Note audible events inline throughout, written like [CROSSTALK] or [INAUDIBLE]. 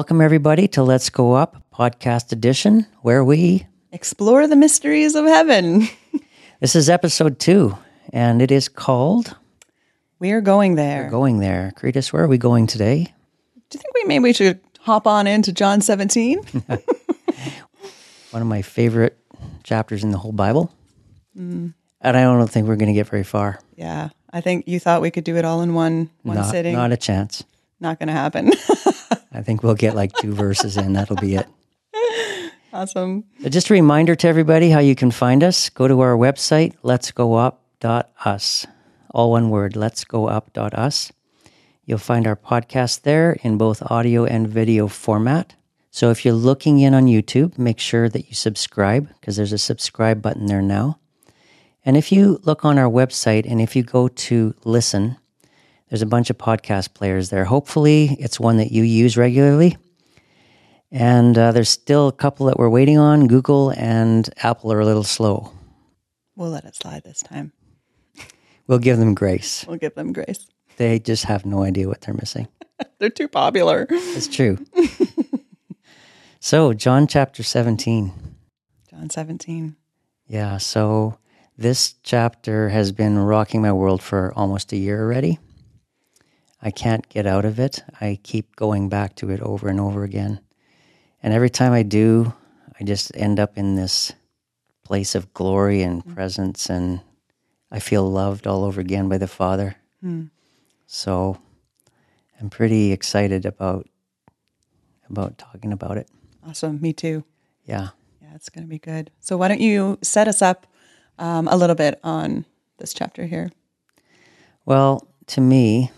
Welcome, everybody, to Let's Go Up podcast edition, where we explore the mysteries of heaven. [LAUGHS] this is episode two, and it is called We Are Going There. We're Going There. Karitas, where are we going today? Do you think we maybe we should hop on into John 17? [LAUGHS] [LAUGHS] One of my favorite chapters in the whole Bible. Mm. And I don't think we're going to get very far. Yeah. I think you thought we could do it all in one one not, sitting. Not a chance. Not going to happen. I think we'll get like two verses in. That'll be it. [LAUGHS] Awesome. Uh, just a reminder to everybody how you can find us. Go to our website, letsgoup.us. All one word, letsgoup.us. You'll find our podcast there in both audio and video format. So if you're looking in on YouTube, make sure that you subscribe because there's a subscribe button there now. And if you look on our website and if you go to listen, there's a bunch of podcast players there. Hopefully, it's one that you use regularly. And uh, there's still a couple that we're waiting on. Google and Apple are a little slow. We'll let it slide this time. We'll give them grace. We'll give them grace. They just have no idea what they're missing. [LAUGHS] they're too popular. It's true. [LAUGHS] so, John chapter 17. John 17. Yeah. So, this chapter has been rocking my world for almost a year already. I can't get out of it. I keep going back to it over and over again. And every time I do, I just end up in this place of glory and mm. presence, and I feel loved all over again by the Father. Mm. So I'm pretty excited about about talking about it. Awesome, me too. Yeah, yeah, it's going to be good. So why don't you set us up um, a little bit on this chapter here? Well, to me,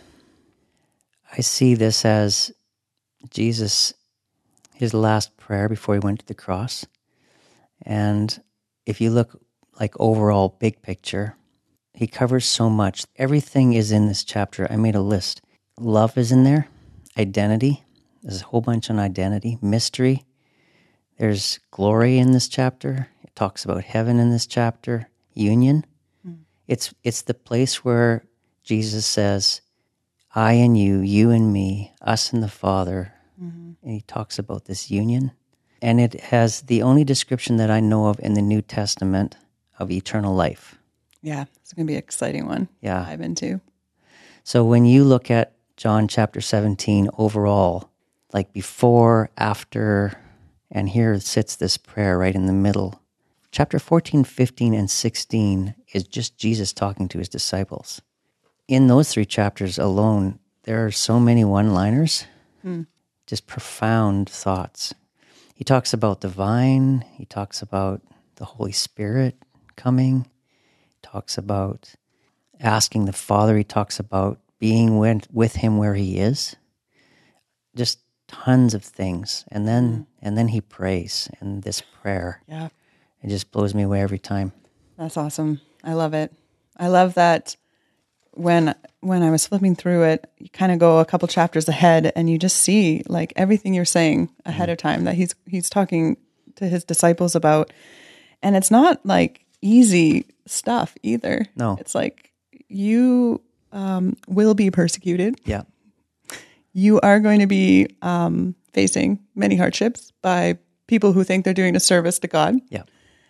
I see this as Jesus his last prayer before he went to the cross. And if you look like overall big picture, he covers so much. Everything is in this chapter. I made a list. Love is in there, identity. There's a whole bunch on identity, mystery. There's glory in this chapter. It talks about heaven in this chapter, union. Mm. It's it's the place where Jesus says, I and you, you and me, us and the Father, Mm-hmm. And he talks about this union. And it has the only description that I know of in the New Testament of eternal life. Yeah, it's going to be an exciting one. Yeah. I've been too. So when you look at John chapter 17 overall, like before, after, and here sits this prayer right in the middle. Chapter 14, 15, and 16 is just Jesus talking to his disciples. In those three chapters alone, there are so many one liners. Hmm just profound thoughts. He talks about the vine, he talks about the Holy Spirit coming, he talks about asking the Father, he talks about being with, with him where he is. Just tons of things. And then mm. and then he prays and this prayer. Yeah. It just blows me away every time. That's awesome. I love it. I love that when when I was flipping through it, you kind of go a couple chapters ahead and you just see like everything you're saying ahead of time that he's he's talking to his disciples about. And it's not like easy stuff either. No. It's like you um, will be persecuted. Yeah. You are going to be um, facing many hardships by people who think they're doing a service to God. Yeah.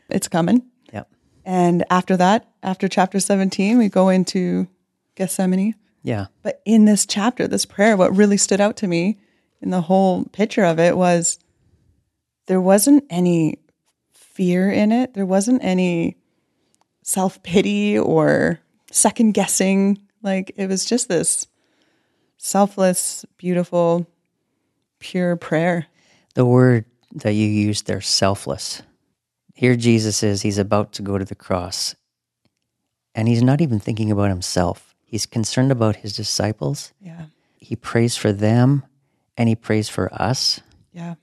It's coming. Yeah. And after that, after chapter 17, we go into Gethsemane. Yeah. But in this chapter, this prayer, what really stood out to me in the whole picture of it was there wasn't any fear in it. There wasn't any self pity or second guessing. Like it was just this selfless, beautiful, pure prayer. The word that you used there, selfless. Here Jesus is, he's about to go to the cross, and he's not even thinking about himself. He's concerned about his disciples. Yeah. He prays for them and he prays for us. Yeah.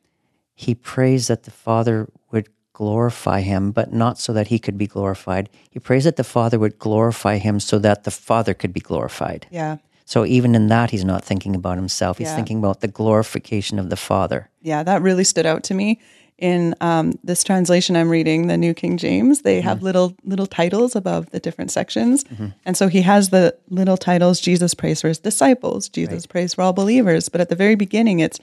He prays that the Father would glorify him, but not so that he could be glorified. He prays that the Father would glorify him so that the Father could be glorified. Yeah. So even in that, he's not thinking about himself. He's yeah. thinking about the glorification of the Father. Yeah, that really stood out to me in um, this translation I'm reading, the New King James, they have mm-hmm. little little titles above the different sections, mm-hmm. and so he has the little titles. Jesus prays for his disciples. Jesus right. prays for all believers. But at the very beginning, it's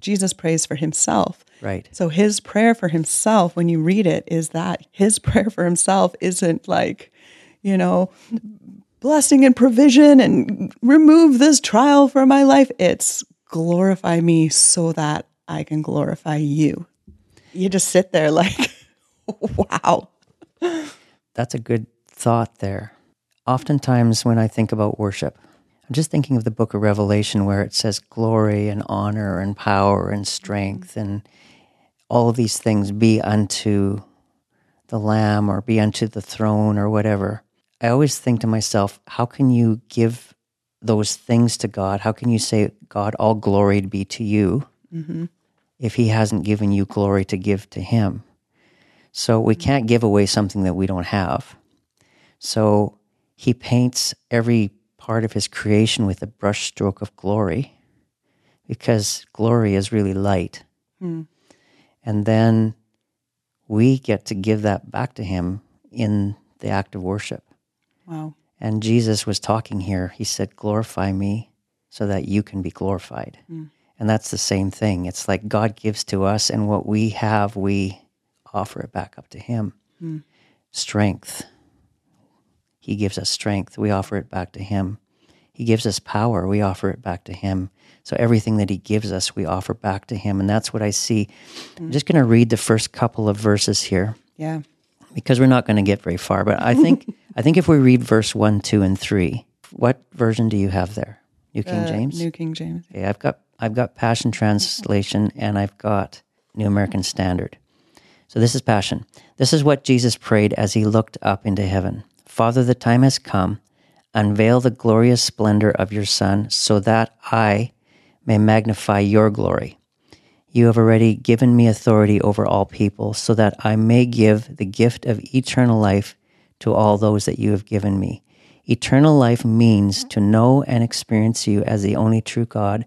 Jesus prays for himself. Right. So his prayer for himself, when you read it, is that his [LAUGHS] prayer for himself isn't like, you know, blessing and provision and remove this trial from my life. It's glorify me so that I can glorify you. You just sit there like, [LAUGHS] wow. That's a good thought there. Oftentimes, when I think about worship, I'm just thinking of the book of Revelation where it says glory and honor and power and strength and all of these things be unto the Lamb or be unto the throne or whatever. I always think to myself, how can you give those things to God? How can you say, God, all glory be to you Mm-hmm. If He hasn't given you glory to give to Him? So we can't give away something that we don't have. So He paints every part of His creation with a brushstroke of glory because glory is really light. Mm. And then we get to give that back to Him in the act of worship. Wow. And Jesus was talking here. He said, Glorify me so that you can be glorified. And that's the same thing. It's like God gives to us, and what we have, we offer it back up to Him. Strength. He gives us strength. We offer it back to Him. He gives us power. We offer it back to Him. So everything that He gives us, we offer back to Him. And that's what I see. I'm just going to read the first couple of verses here Yeah. because we're not going to get very far. But I think [LAUGHS] I think if we read verse one, two, and three, what version do you have there? New King Uh, James. New King James. okay, I've got I've got Passion Translation and I've got New American Standard. So this is Passion. This is what Jesus prayed as he looked up into heaven. Father, the time has come. Unveil the glorious splendor of your Son, so that I may magnify your glory. You have already given me authority over all people, so that I may give the gift of eternal life to all those that you have given me. Eternal life means to know and experience you as the only true God,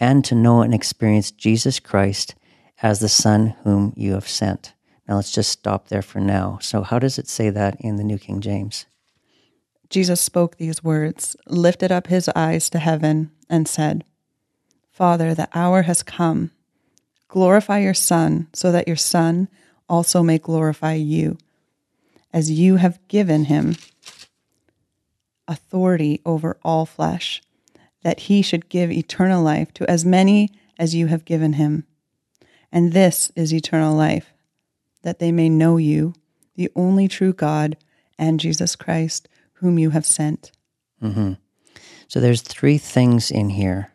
and to know and experience Jesus Christ as the Son whom you have sent. Now let's just stop there for now. So, how does it say that in the New King James? Jesus spoke these words, lifted up his eyes to heaven, and said, Father, the hour has come. Glorify your Son, so that your Son also may glorify you, as you have given him authority over all flesh, that he should give eternal life to as many as you have given him. And this is eternal life, that they may know you, the only true God, and Jesus Christ, whom you have sent. Mm-hmm. So there's three things in here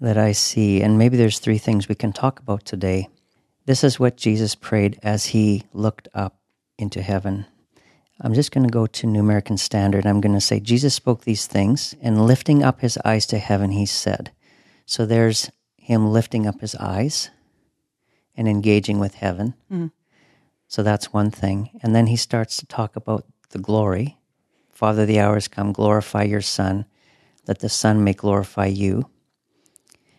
that I see, and maybe there's three things we can talk about today. This is what Jesus prayed as he looked up into heaven. I'm just going to go to New American Standard. I'm going to say, Jesus spoke these things, and lifting up his eyes to heaven, he said. So there's him lifting up his eyes and engaging with heaven. Mm-hmm. So that's one thing. And then he starts to talk about the glory. Father, the hour has come, glorify your Son, that the Son may glorify you.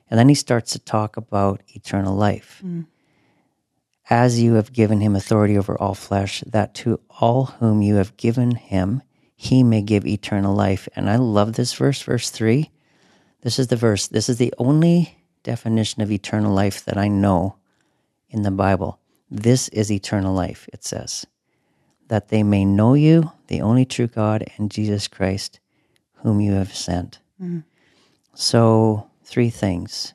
And then he starts to talk about eternal life. Mm. As you have given him authority over all flesh, that to all whom you have given him, he may give eternal life. And I love this verse, verse 3. This is the verse. This is the only definition of eternal life that I know in the Bible. This is eternal life, it says, that they may know you, the only true God, and Jesus Christ, whom you have sent. Mm-hmm. So, three things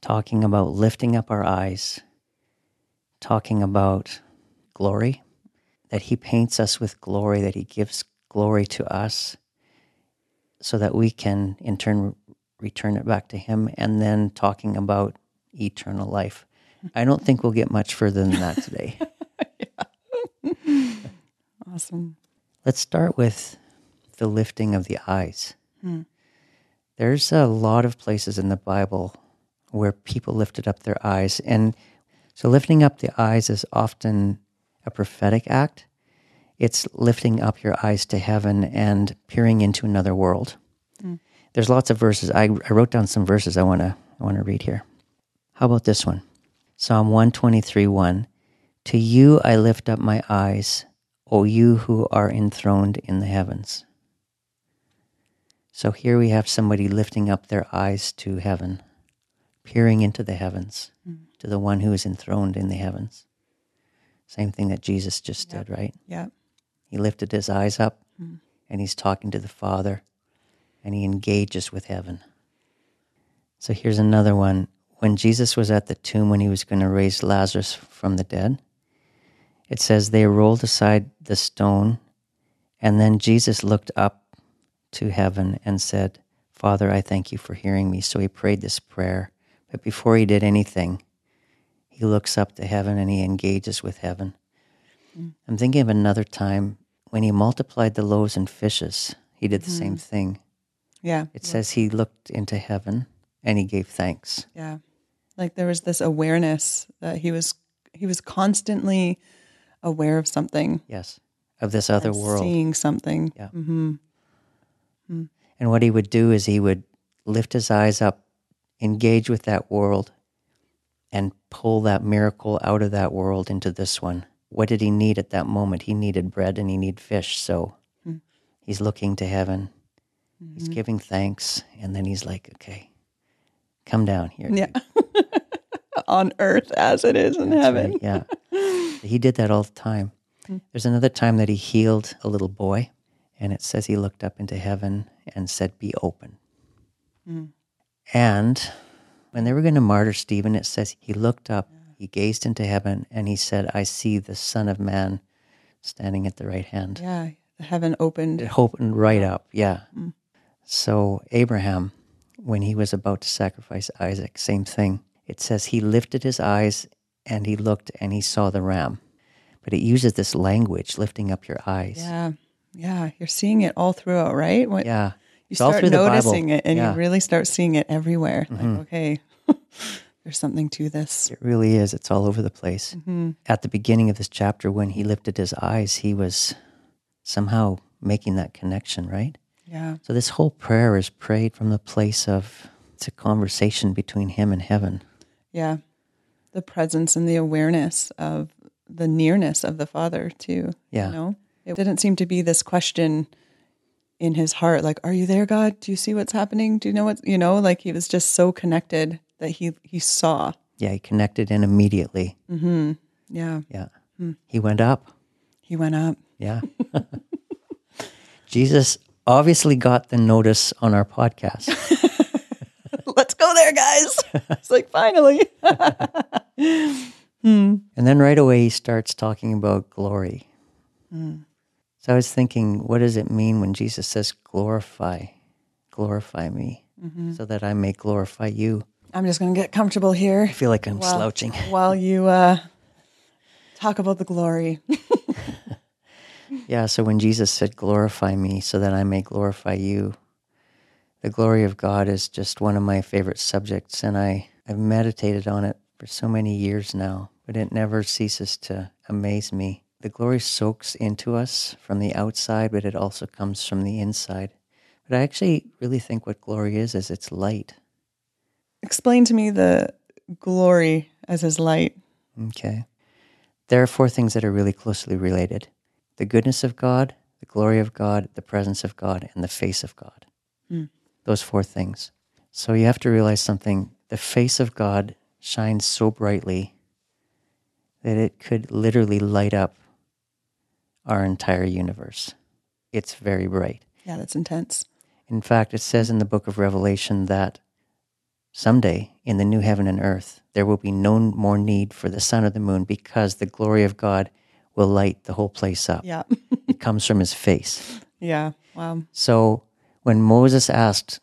talking about lifting up our eyes, talking about glory, that He paints us with glory, that He gives glory to us, so that we can in turn return it back to Him, and then talking about eternal life. I don't think we'll get much further than that today. [LAUGHS] Awesome. Let's start with the lifting of the eyes. Hmm. There's a lot of places in the Bible where people lifted up their eyes. And so lifting up the eyes is often a prophetic act. It's lifting up your eyes to heaven and peering into another world. Hmm. There's lots of verses. I, I wrote down some verses I want to I want to read here. How about this one? Psalm 123 1. To you I lift up my eyes, O you who are enthroned in the heavens. So here we have somebody lifting up their eyes to heaven, peering into the heavens hmm. To the one who is enthroned in the heavens. Same thing that Jesus just did, right? Yeah. He lifted his eyes up mm. and he's talking to the Father and he engages with heaven. So here's another one. When Jesus was at the tomb when he was going to raise Lazarus from the dead, it says they rolled aside the stone and then Jesus looked up to heaven and said, Father, I thank you for hearing me. So he prayed this prayer. But before he did anything, he looks up to heaven and he engages with heaven. Mm. I'm thinking of another time when he multiplied the loaves and fishes, he did the same mm-hmm. thing. Yeah. It says he looked into heaven and he gave thanks. Yeah. Like there was this awareness that he was he was constantly aware of something, Yes, of this other world. seeing something. Yeah. Mm-hmm. Mm. And what he would do is he would lift his eyes up, engage with that world, and pull that miracle out of that world into this one. What did he need at that moment? He needed bread and he needed fish. So hmm. he's looking to heaven. He's mm-hmm. giving thanks. And then he's like, okay, come down here. Yeah. [LAUGHS] On earth as it is in That's heaven. right, Yeah. [LAUGHS] he did that all the time. Hmm. There's another time that he healed a little boy, and it says he looked up into heaven and said, Be open. Hmm. And when they were going to martyr Stephen, it says he looked up, he gazed into heaven, and he said, I see the Son of Man standing at the right hand. Yeah. Heaven opened. It opened right up, yeah. Mm. So, Abraham, when he was about to sacrifice Isaac, same thing. It says he lifted his eyes and he looked and he saw the ram. But it uses this language, lifting up your eyes. Yeah. Yeah. You're seeing it all throughout, right? When Yeah. You It's start through the Bible. noticing it and Yeah. Mm-hmm. you really start seeing it everywhere. Like, okay, [LAUGHS] there's something to this. It really is. It's all over the place. Mm-hmm. At the beginning of this chapter, when he lifted his eyes, he was somehow making that connection, right? Yeah. So this whole prayer is prayed from the place of it's a conversation between him and heaven. Yeah. The presence and the awareness of the nearness of the Father, too. Yeah. You know, it didn't seem to be this question in his heart, like, Are you there, God? Do you see what's happening? Do you know what's, you know, like he was just so connected that he, he saw. Yeah, he connected in immediately. mm-hmm. Yeah. Yeah. Hmm. He went up. He went up. Yeah. [LAUGHS] Jesus obviously got the notice on our podcast. [LAUGHS] Let's go there, guys. it's like, finally. [LAUGHS] And then right away he starts talking about glory. So I was thinking, what does it mean when Jesus says, glorify, glorify me, so that I may glorify you? I'm just going to get comfortable here. I feel like I'm Wow. slouching. [LAUGHS] while you uh, talk about the glory. [LAUGHS] Yeah, so when Jesus said, glorify me, so that I may glorify you, the glory of God is just one of my favorite subjects, and I, I've meditated on it for so many years now, but it never ceases to amaze me. The glory soaks into us from the outside, but it also comes from the inside. But I actually really think what glory is, is it's light. Explain to me the glory as his light. Okay. There are four things that are really closely related the goodness of God, the glory of God, the presence of God, and the face of God. Hmm. Those four things. So you have to realize something. The face of God shines so brightly that it could literally light up our entire universe. It's very bright. Yeah, that's intense. In fact, it says in the book of Revelation that someday in the new heaven and earth, there will be no more need for the sun or the moon because the glory of God will light the whole place up. Yeah. It [LAUGHS] comes from his face. yeah. Wow. So when Moses asked,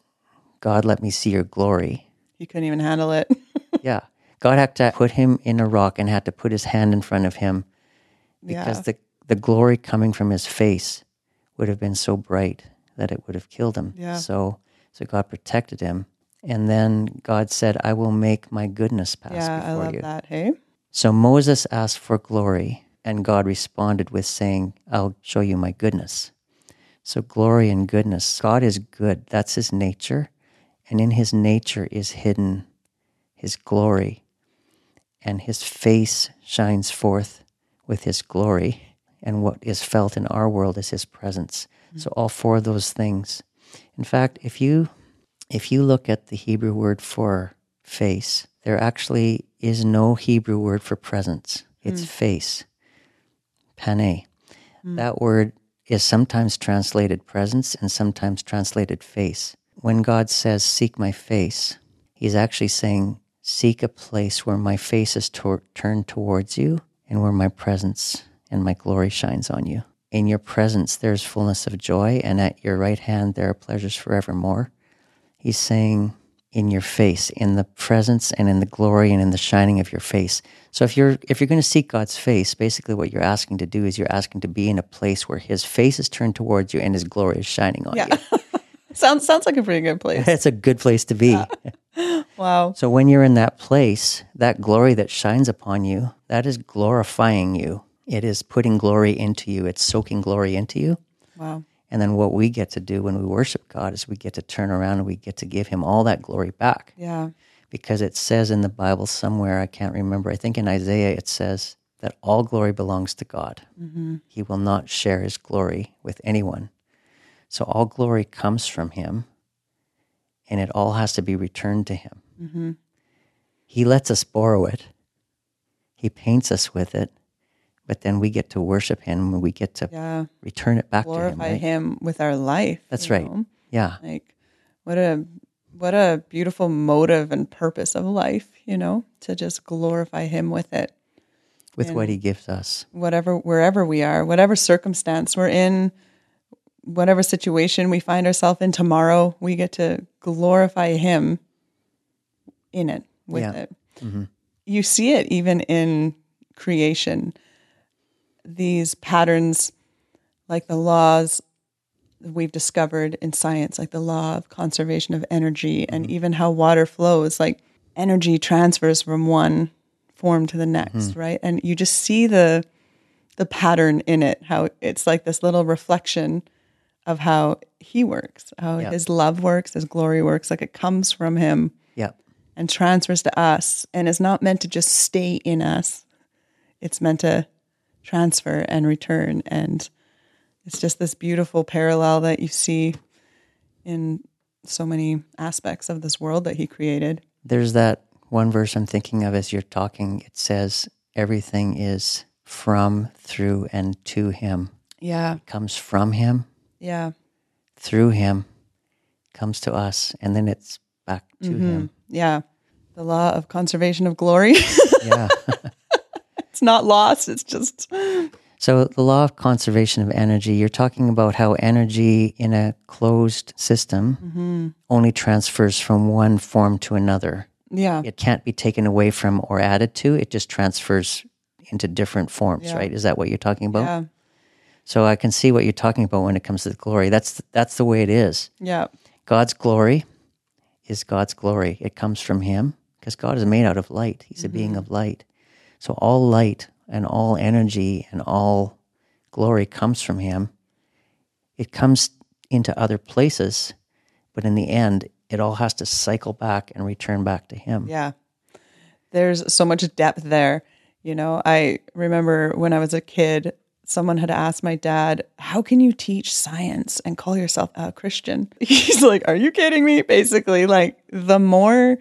God, let me see your glory, He couldn't even handle it. [LAUGHS] yeah, God had to put him in a rock and had to put his hand in front of him because yeah. the, the glory coming from his face would have been so bright that it would have killed him. Yeah. So, so God protected him. And then God said, I will make my goodness pass yeah, I love you. that. Hey. So Moses asked for glory, and God responded with saying, I'll show you my goodness. So, glory and goodness. God is good. That's his nature. And in his nature is hidden his glory. And his face shines forth with his glory. And what is felt in our world is his presence. Mm-hmm. So, all four of those things. In fact, if you if you look at the Hebrew word for face, there actually is no Hebrew word for presence. It's mm. face, pane. Mm. That word is sometimes translated presence and sometimes translated face. When God says, Seek my face, He's actually saying, Seek a place where my face is tor- turned towards you and where my presence and my glory shines on you. In your presence, there's fullness of joy, and at your right hand, there are pleasures forevermore. He's saying, in your face, in the presence and in the glory and in the shining of your face. So if you're if you're going to seek God's face, basically what you're asking to do is you're asking to be in a place where His face is turned towards you and His glory is shining on Yeah. you. [LAUGHS] sounds sounds like a pretty good place. [LAUGHS] It's a good place to be. [LAUGHS] Wow. So when you're in that place, that glory that shines upon you, that is glorifying you. It is putting glory into you. It's soaking glory into you. Wow. And then what we get to do when we worship God is we get to turn around and we get to give him all that glory back. Yeah. Because it says in the Bible somewhere, I can't remember, I think in Isaiah it says that all glory belongs to God. Mm-hmm. He will not share his glory with anyone. So all glory comes from him and it all has to be returned to him. Mm-hmm. He lets us borrow it, he paints us with it, but then we get to worship him and we get to Yeah. return it back to him. Glorify Right? him with our life. That's right. know? Yeah. Like what a what a beautiful motive and purpose of life, you know, to just glorify him with it. With what he gives us. Whatever wherever we are, whatever circumstance we're in, whatever situation we find ourselves in tomorrow, we get to glorify him in it with Yeah. it. Mm-hmm. You see it even in creation. These patterns like the laws we've discovered in science, like the law of conservation of energy, and mm-hmm. even how water flows, like energy transfers from one form to the mm-hmm. next, right? And you just see the the pattern in it, how it's like this little reflection of how he works, how Yeah. his love works, his glory works, like it comes from him Yep. and transfers to us and is not meant to just stay in us. It's meant to transfer and return. And it's just this beautiful parallel that you see in so many aspects of this world that he created. There's that one verse I'm thinking of as you're talking. It says, everything is from, through, and to him. Yeah. It comes from him, Yeah. through him, comes to us, and then it's back to mm-hmm. him. Yeah. The law of conservation of glory. [LAUGHS] Yeah. [LAUGHS] it's not lost. It's just, so the law of conservation of energy, you're talking about how energy in a closed system mm-hmm. only transfers from one form to another. yeah. It can't be taken away from or added to. It just transfers into different forms, Yeah. right? Is that what you're talking about? Yeah. So I can see what you're talking about when it comes to the glory. That's that's the way it is. Yeah. God's glory is God's glory. It comes from Him because God is made out of light. He's a being mm-hmm. of light. So all light and all energy and all glory comes from Him. It comes into other places, but in the end, it all has to cycle back and return back to Him. Yeah. There's so much depth there. You know, I remember when I was a kid, someone had asked my dad, How can you teach science and call yourself a Christian? [LAUGHS] He's like, Are you kidding me? Basically, like the more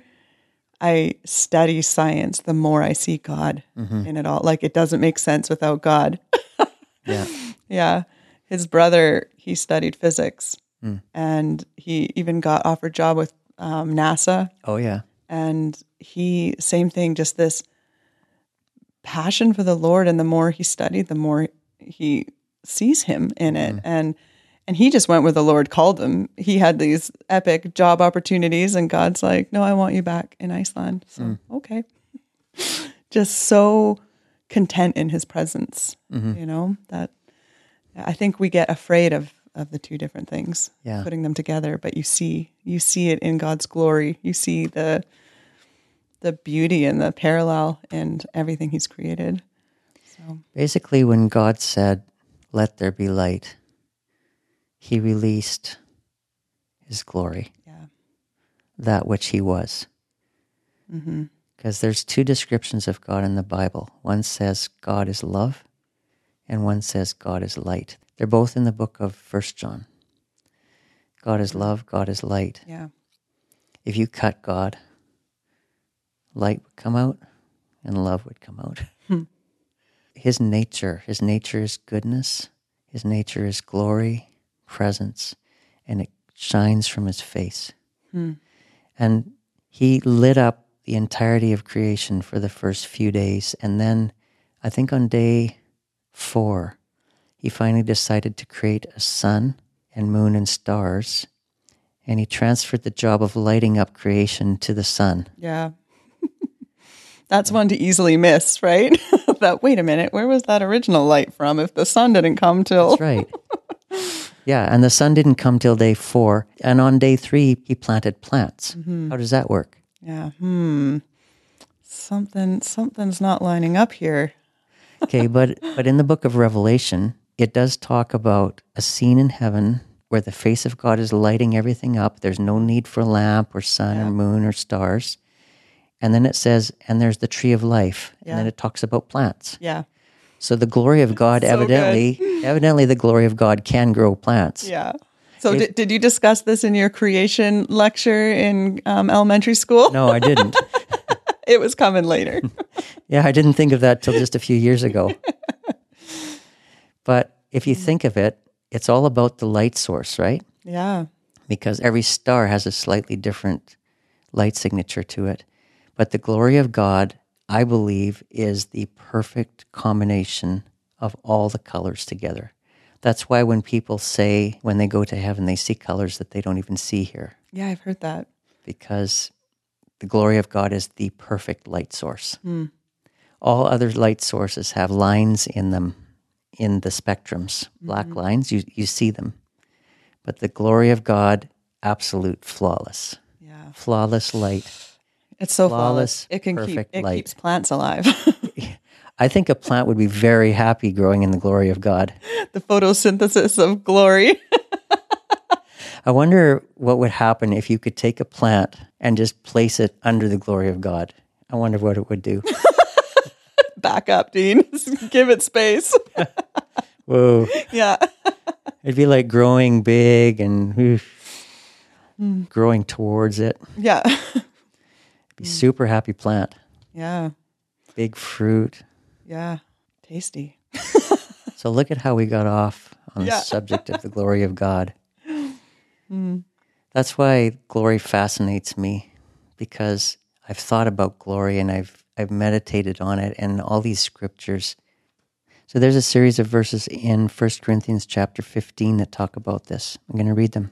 I study science, the more I see God mm-hmm. in it all. Like it doesn't make sense without God. [LAUGHS] Yeah. Yeah. His brother, he studied physics hmm. and he even got offered a job with um, NASA Oh yeah. and he same thing just this passion for the lord and the more he studied the more he sees him in it hmm. and and he just went where the lord called him. He had these epic job opportunities and god's like no i want you back in iceland. So mm. okay. [LAUGHS] Just so content in his presence mm-hmm. you know that i think we get afraid of of the two different things Yeah. putting them together but you see you see it in god's glory. You see the the beauty and the parallel and everything he's created. So Basically, when God said, Let there be light, he released his glory, yeah that which he was. Mm-hmm. Because there's two descriptions of God in the Bible. One says God is love, and one says God is light. They're both in the book of First John. God is love, God is light. yeah If you cut God, light would come out and love would come out. [LAUGHS] Hmm. His nature, his nature is goodness, his nature is glory, presence, and it shines from his face. Hmm. And he lit up the entirety of creation for the first few days. And then I think on day four, he finally decided to create a sun and moon and stars. And he transferred the job of lighting up creation to the sun. Yeah. [LAUGHS] That's one to easily miss, right? [LAUGHS] that wait a minute, where was that original light from if the sun didn't come till That's right. [LAUGHS] yeah, and the sun didn't come till day four. And on day three, he planted plants. How does that work? Yeah. Hmm. Something something's not lining up here. Okay, [LAUGHS] but but in the book of Revelation, it does talk about a scene in heaven where the face of God is lighting everything up. There's no need for lamp or sun or moon or stars. And then it says, and there's the tree of life. And then it talks about plants. Yeah. So the glory of God So evidently evidently the glory of God can grow plants. Yeah. So did, did you discuss this in your creation lecture in um, elementary school? No, I didn't. [LAUGHS] It was coming later. [LAUGHS] Yeah, I didn't think of that till just a few years ago. but if you think of it, it's all about the light source, right? yeah. Because every star has a slightly different light signature to it. But the glory of God, I believe, is the perfect combination of all the colors together. That's why when people say when they go to heaven, they see colors that they don't even see here, Yeah, I've heard that. because the glory of God is the perfect light source. Hmm. All other light sources have lines in them in the spectrums, black mm-hmm. lines, you, you see them. But the glory of God, absolute flawless, Yeah. flawless light. It's so Flawless, flawless. It can keep it light. keeps plants alive. [LAUGHS] [LAUGHS] I think a plant would be very happy growing in the glory of God. the photosynthesis of glory. [LAUGHS] I wonder what would happen if you could take a plant and just place it under the glory of God. I wonder what it would do. Back up, Dean. Give it space. Whoa. yeah. It'd be like growing big and oof, hmm. growing towards it. Yeah. Be mm. super happy plant. Yeah. Big fruit. Yeah. Tasty. [LAUGHS] So look at how we got off on the subject of the glory of God. [LAUGHS] Mm. That's why glory fascinates me because I've thought about glory and I've I've meditated on it and all these scriptures. So there's a series of verses in 1 Corinthians chapter 15 that talk about this. I'm going to read them.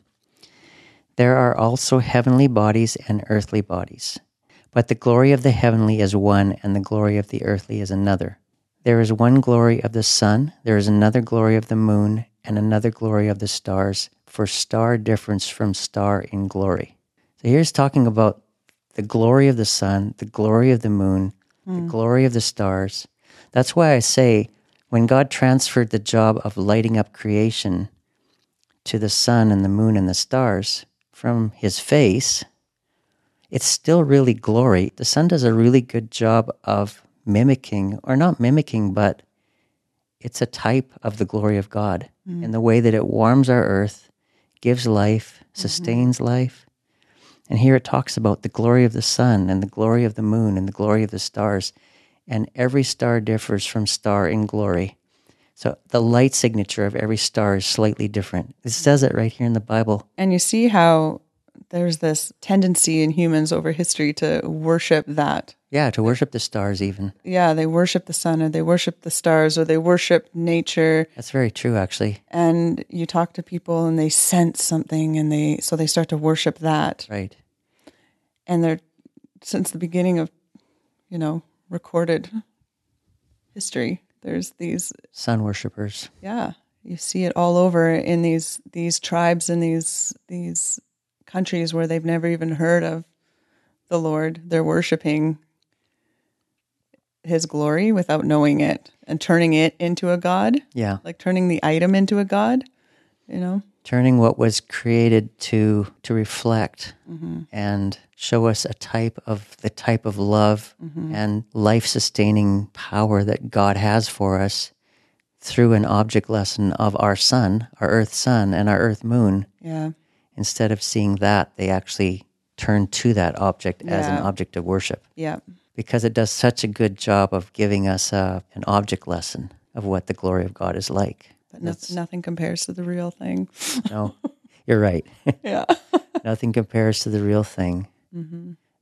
There are also heavenly bodies and earthly bodies. But the glory of the heavenly is one, and the glory of the earthly is another. There is one glory of the sun, there is another glory of the moon, and another glory of the stars, for star difference from star in glory. So here's talking about the glory of the sun, the glory of the moon, the hmm. glory of the stars. That's why I say when God transferred the job of lighting up creation to the sun and the moon and the stars from his face, it's still really glory. The sun does a really good job of mimicking, or not mimicking, but it's a type of the glory of God mm. in the way that it warms our earth, gives life, mm-hmm. sustains life. And here it talks about the glory of the sun and the glory of the moon and the glory of the stars. And every star differs from star in glory. So the light signature of every star is slightly different. It says it right here in the Bible. And you see how there's this tendency in humans over history to worship that. Yeah, to worship the stars, even. Yeah, they worship the sun or they worship the stars or they worship nature. That's very true, actually. And you talk to people and they sense something and they, so they start to worship that. Right. And they're, since the beginning of, you know, recorded history, there's these Sun worshippers. yeah you see it all over in these these tribes and these these countries where they've never even heard of the lord. They're worshiping his glory without knowing it and turning it into a god. Yeah. like turning the item into a god you know? Turning what was created to to reflect mm-hmm. and show us a type of the type of love mm-hmm. and life sustaining power that God has for us through an object lesson of our sun, our earth sun and our earth moon. yeah Instead of seeing that, they actually turn to that object as an object of worship Yeah. because it does such a good job of giving us uh, an object lesson of what the glory of God is like. But no, nothing compares to the real thing. [LAUGHS] No, you're right. [LAUGHS] Yeah. [LAUGHS] Nothing compares to the real thing.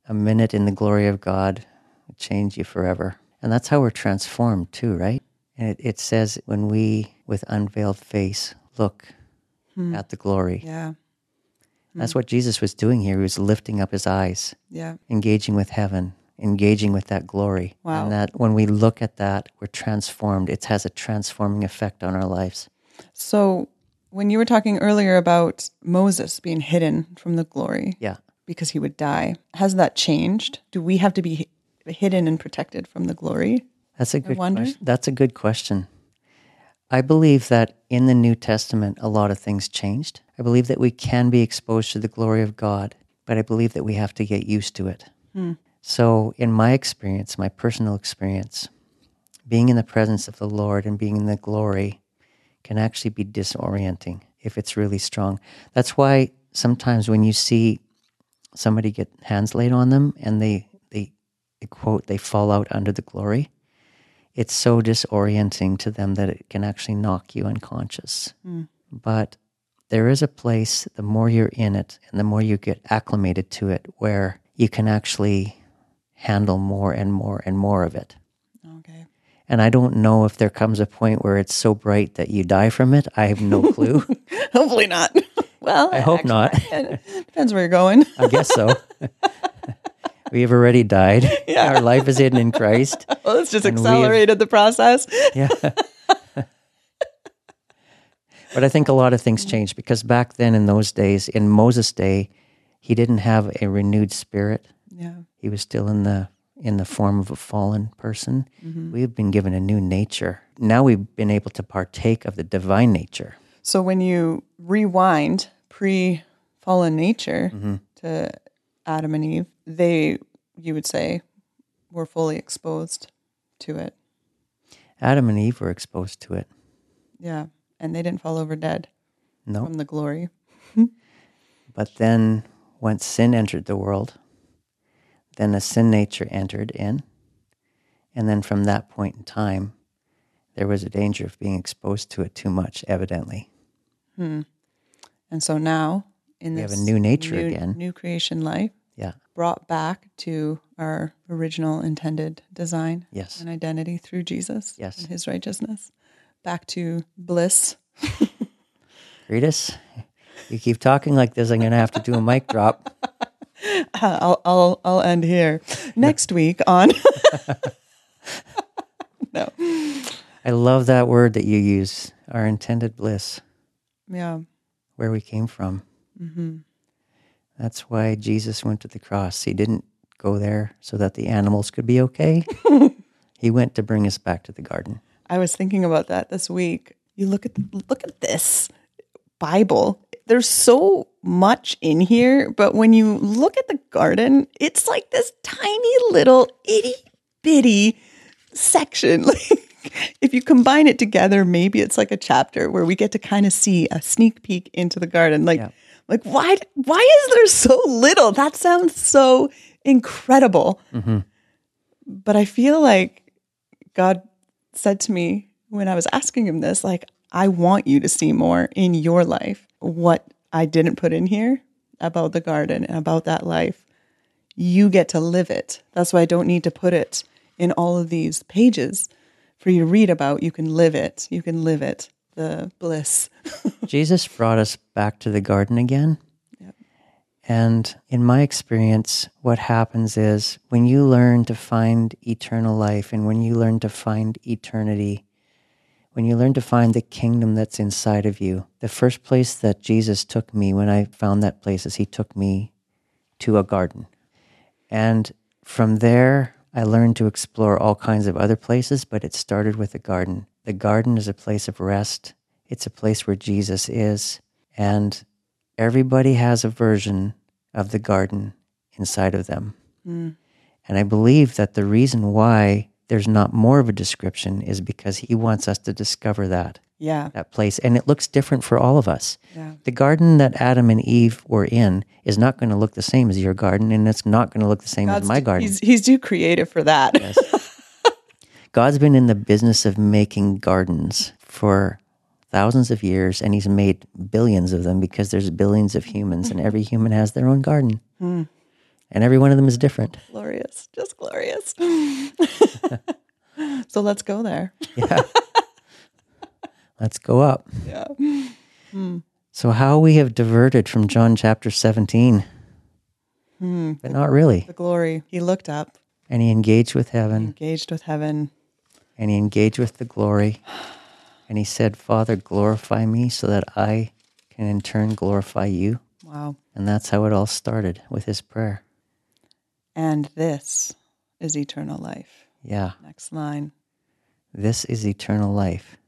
A minute in the glory of God will change you forever. And that's how we're transformed, too, right? And it, it says, when we, with unveiled face, look at the glory. Yeah. That's mm. what Jesus was doing here. He was lifting up his eyes, Yeah. engaging with heaven, engaging with that glory. Wow. And that when we look at that, we're transformed. It has a transforming effect on our lives. So when you were talking earlier about Moses being hidden from the glory Yeah. because he would die, has that changed? Do we have to be hidden and protected from the glory? That's a good question. That's a good question. I believe that in the New Testament, a lot of things changed. I believe that we can be exposed to the glory of God, but I believe that we have to get used to it. Hmm. So, in my experience, my personal experience, being in the presence of the Lord and being in the glory can actually be disorienting if it's really strong. That's why sometimes when you see somebody get hands laid on them and they, they, they quote, they fall out under the glory, it's so disorienting to them that it can actually knock you unconscious. Hmm. But there is a place, the more you're in it and the more you get acclimated to it, where you can actually handle more and more and more of it. Okay. And I don't know if there comes a point where it's so bright that you die from it. I have no clue. [LAUGHS] Hopefully not. [LAUGHS] well, I hope not. [LAUGHS] Depends where you're going. I guess so. we have already died. Yeah. Our life is hidden in Christ. well, it's just we have- accelerated the process. Yeah. But I think a lot of things changed because back then, in those days, in Moses' day, he didn't have a renewed spirit. Yeah. He was still in the in the form of a fallen person. We've been given a new nature. Now we've been able to partake of the divine nature. So when you rewind pre fallen nature Mm-hmm. to Adam and Eve, they, you would say, were fully exposed to it. Adam and Eve were exposed to it. Yeah. And they didn't fall over dead No. from the glory. [LAUGHS] But then once sin entered the world, then a sin nature entered in. And then from that point in time, there was a danger of being exposed to it too much, evidently. Hmm. And so now, in We have a new nature new, again. new creation life, Yeah. brought back to our original intended design Yes. and identity through Jesus Yes. and his righteousness, back to bliss. [LAUGHS] Karitas, you keep talking like this, I'm going to have to do a mic drop. [LAUGHS] I'll I'll I'll end here. Next week on [LAUGHS] No. I love that word that you use, our intended bliss, Yeah. where we came from. Mm-hmm. That's why Jesus went to the cross. He didn't go there so that the animals could be okay. he went to bring us back to the garden. I was thinking about that this week. You look at look at this Bible. There's so much in here, but when you look at the garden, it's like this tiny little itty bitty section. [LAUGHS] Like if you combine it together, maybe it's like a chapter where we get to kind of see a sneak peek into the garden. Like Yeah. like why why is there so little? That sounds so incredible. Mm-hmm. But I feel like God said to me when I was asking him this, like, I want you to see more in your life what I didn't put in here about the garden and about that life. You get to live it. That's why I don't need to put it in all of these pages for you to read about. You can live it. You can live it. The bliss. [LAUGHS] Jesus brought us back to the garden again. And in my experience, what happens is when you learn to find eternal life and when you learn to find eternity, when you learn to find the kingdom that's inside of you, the first place that Jesus took me when I found that place is he took me to a garden. And from there, I learned to explore all kinds of other places, but it started with the garden. The garden is a place of rest, it's a place where Jesus is. And everybody has a version of the garden inside of them. And I believe that the reason why there's not more of a description is because he wants us to discover that Yeah. that place, and it looks different for all of us. Yeah. The garden that Adam and Eve were in is not going to look the same as your garden, and it's not going to look the same as my garden. He's, he's too creative for that. [LAUGHS] God's been in the business of making gardens for thousands of years, and He's made billions of them because there's billions of humans, and every human has their own garden, hmm. and every one of them is different. glorious. Just glorious. [LAUGHS] so let's go there. [LAUGHS] Yeah. Let's go up. Yeah. Hmm. So, how we have diverted from John chapter 17, hmm. but not really. The glory. He looked up, And he engaged with heaven, he engaged with heaven. and he engaged with the glory. [SIGHS] And he said, Father, glorify me so that I can in turn glorify you. Wow. And that's how it all started with his prayer. And this is eternal life. Yeah, Next line. this is eternal life.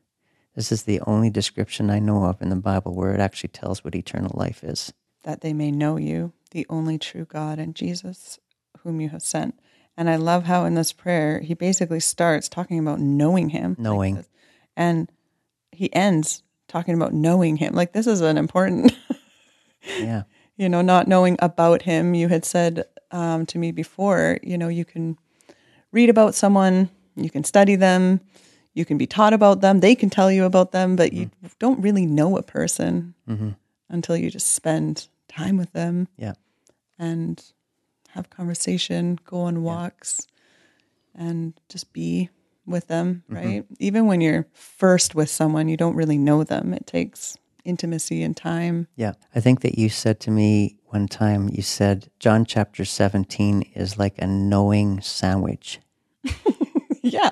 This is the only description I know of in the Bible where it actually tells what eternal life is. that they may know you, the only true God, and Jesus, whom you have sent. And I love how in this prayer, he basically starts talking about knowing him. Knowing. this. and he ends talking about knowing him. Like, this is an important, [LAUGHS] Yeah, you know, not knowing about him. You had said um, to me before, you know, you can read about someone, you can study them, you can be taught about them, they can tell you about them, but you don't really know a person until you just spend time with them yeah, and have conversation, go on walks, and just be with them, right? Even when you're first with someone, you don't really know them. It takes intimacy and time. yeah. I think that you said to me one time, you said, John chapter 17 is like a knowing sandwich. [LAUGHS] yeah.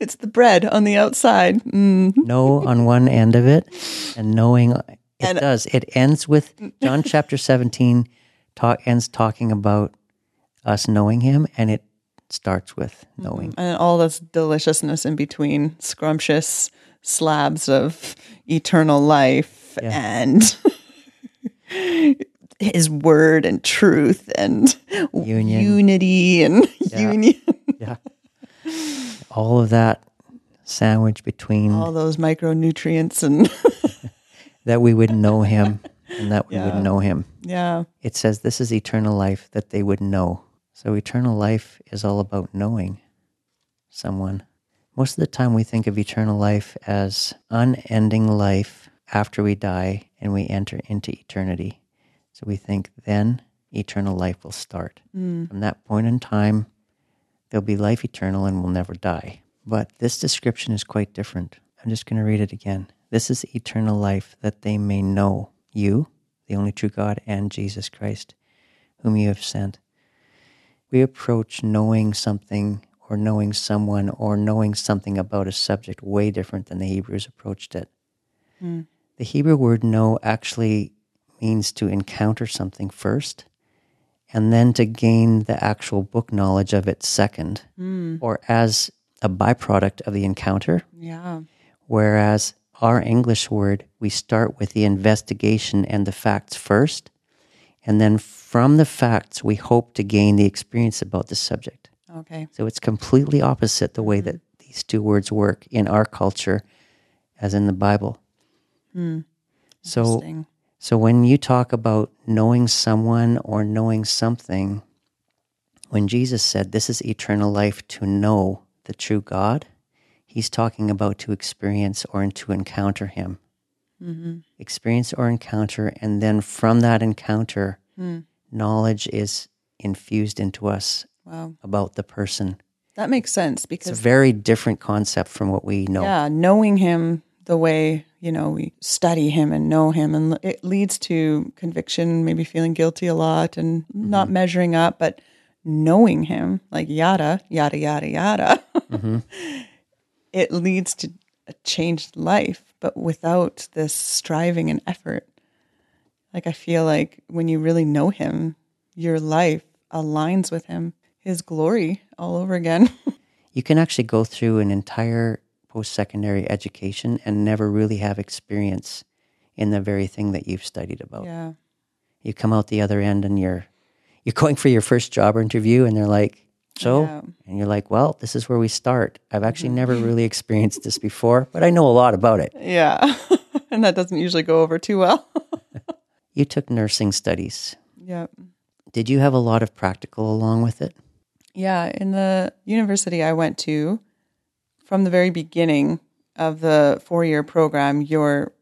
It's the bread on the outside. Mm. know on one end of it and knowing it And- does it ends with john [LAUGHS] chapter 17 talk ends talking about us knowing him and it starts with knowing. Mm-hmm. And all this deliciousness in between, scrumptious slabs of eternal life and [LAUGHS] his word and truth and Union. unity and [LAUGHS] union. yeah. All of that sandwich between all those micronutrients and [LAUGHS] that we would know him and that we Yeah. would know him. Yeah. It says this is eternal life that they would know so eternal life is all about knowing someone. Most of the time we think of eternal life as unending life after we die and we enter into eternity. So we think then eternal life will start. Mm. From that point in time there'll be life eternal and we'll never die. But this description is quite different. I'm just going to read it again. This is eternal life that they may know you the only true god and jesus christ whom you have sent we approach knowing something or knowing someone or knowing something about a subject way different than the Hebrews approached it. Hmm. The Hebrew word know actually means to encounter something first and then to gain the actual book knowledge of it second hmm. or as a byproduct of the encounter. yeah Whereas our English word, we start with the investigation and the facts first. And then from the facts, we hope to gain the experience about the subject. okay So it's completely opposite the way mm-hmm. that these two words work in our culture as in the Bible. Hmm. So, so when you talk about knowing someone or knowing something, when Jesus said this is eternal life to know the true God, he's talking about to experience or to encounter him. Mm-hmm. Experience or encounter, and then from that encounter, hmm. Knowledge is infused into us wow. about the person. that makes sense because It's a very different concept from what we know. yeah knowing him the way you know we study him and know him and it leads to conviction maybe feeling guilty a lot and mm-hmm. not measuring up but knowing him like yada yada yada yada. Mm-hmm. [LAUGHS] It leads to a changed life but without this striving and effort like i feel like when you really know him your life aligns with him his glory all over again [LAUGHS] You can actually go through an entire post secondary education and never really have experience in the very thing that you've studied about. yeah You come out the other end and you're you're going for your first job interview and they're like, So, Yeah. and you're like, well, this is where we start. I've actually mm-hmm. never really experienced this before, but I know a lot about it. Yeah. [LAUGHS] and that doesn't usually go over too well. [LAUGHS] You took nursing studies. yeah. Did you have a lot of practical along with it? Yeah. In the university I went to, from the very beginning of the four year program, you're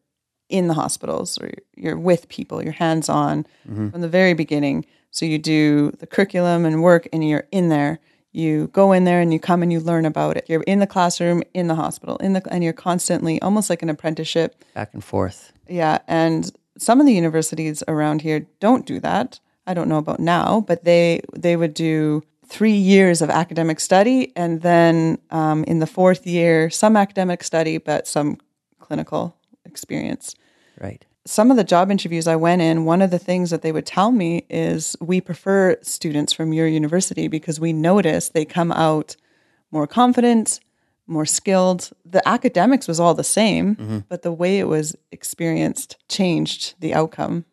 in the hospitals or you're with people, you're hands on mm-hmm. from the very beginning. So you do the curriculum and work and you're in there. You go in there and you come and you learn about it. You're in the classroom, in the hospital, in the and you're constantly almost like an apprenticeship Back and forth. Yeah, and some of the universities around here don't do that. I don't know about now, but they they would do three years of academic study, and then um, in the fourth year, some academic study, but some clinical experience. Right. Some of the job interviews I went in, one of the things that they would tell me is we prefer students from your university because we notice they come out more confident, more skilled. The academics was all the same, mm-hmm. but the way it was experienced changed the outcome.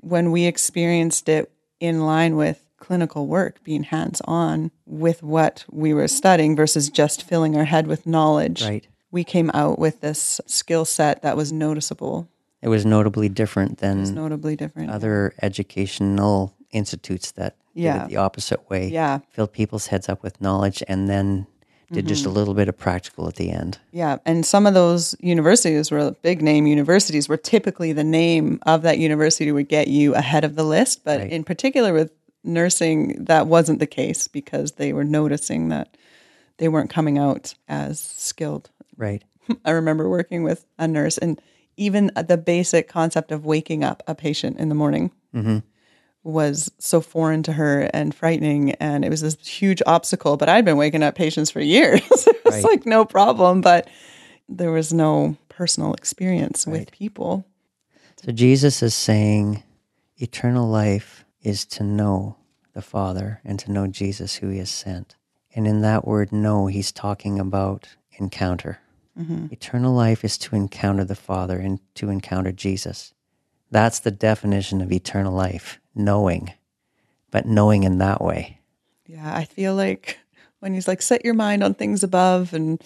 When we experienced it in line with clinical work, being hands on with what we were studying versus just filling our head with knowledge, Right. we came out with this skill set that was noticeable, It was notably different than notably different. other educational institutes that did it the opposite way. Yeah. Filled people's heads up with knowledge and then did just a Mm-hmm. little bit of practical at the end. Yeah, and some of those universities were big name universities where typically the name of that university would get you ahead of the list, but Right. in particular with nursing that wasn't the case because they were noticing that they weren't coming out as skilled. Right. [LAUGHS] I remember working with a nurse and even the basic concept of waking up a patient in the morning was so foreign to her and frightening. And it was this huge obstacle. But I'd been waking up patients for years. [LAUGHS] it was Right. like no problem. But there was no personal experience with people. So Jesus is saying eternal life is to know the Father and to know Jesus who he has sent. And in that word know, he's talking about encounter. Mm-hmm. Eternal life is to encounter the Father and to encounter Jesus. That's the definition of eternal life, knowing, but knowing in that way. Yeah, I feel like when he's like, set your mind on things above, and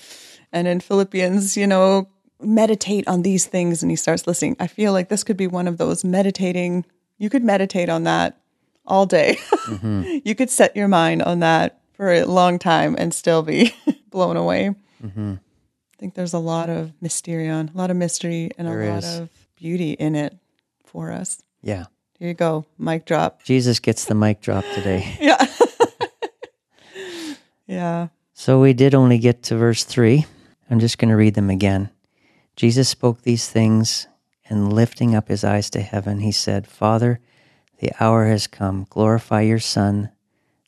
and in Philippians, you know, meditate on these things, and he starts listening. I feel like this could be one of those meditating. You could meditate on that all day. Mm-hmm. [LAUGHS] you could set your mind on that for a long time and still be [LAUGHS] blown away. Mm-hmm. I think there's a lot of mysterion, a lot of mystery, and There a lot is. of beauty in it for us. Yeah. Here you go, mic drop. Jesus gets the mic drop today. [LAUGHS] Yeah. [LAUGHS] yeah. So we did only get to verse 3. I'm just going to read them again. Jesus spoke these things, and lifting up his eyes to heaven, he said, Father, the hour has come. Glorify your Son,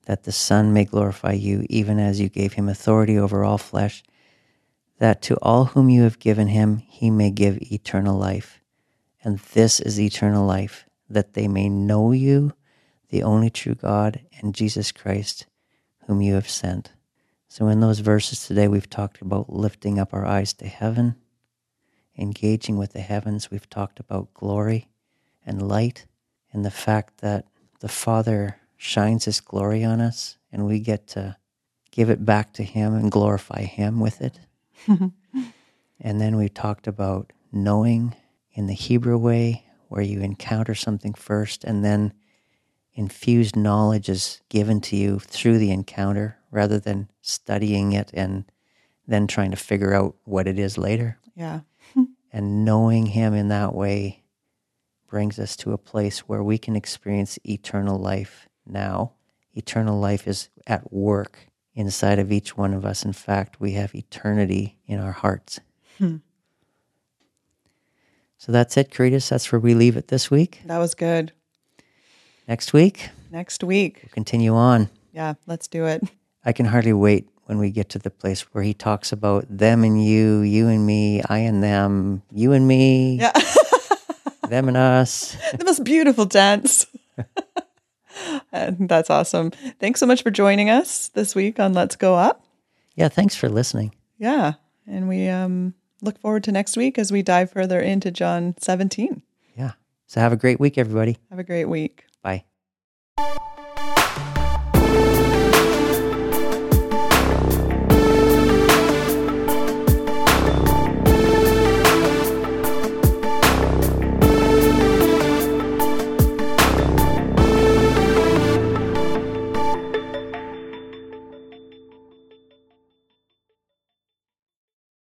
that the Son may glorify you, even as you gave him authority over all flesh, that to all whom you have given him, he may give eternal life. And this is eternal life, that they may know you, the only true God, and Jesus Christ, whom you have sent. So, in those verses today, we've talked about lifting up our eyes to heaven, engaging with the heavens. We've talked about glory and light, and the fact that the Father shines His glory on us, and we get to give it back to Him and glorify Him with it. [LAUGHS] and then we talked about knowing in the Hebrew way, where you encounter something first, and then infused knowledge is given to you through the encounter rather than studying it and then trying to figure out what it is later. Yeah. And knowing Him in that way brings us to a place where we can experience eternal life now. Eternal life is at work inside of each one of us. In fact, we have eternity in our hearts. Hmm. So that's it, Karitas. That's where we leave it this week. That was good. Next week, Next week. we'll continue on. Yeah, let's do it. I can hardly wait when we get to the place where he talks about them and you, you and me, I and them, you and me, Yeah. [LAUGHS] them and us. the most beautiful dance. and [LAUGHS] that's awesome. Thanks so much for joining us this week on Let's Go Up. Yeah, thanks for listening. Yeah. And we um, look forward to next week as we dive further into John 17. Yeah. So have a great week, everybody. Have a great week. Bye.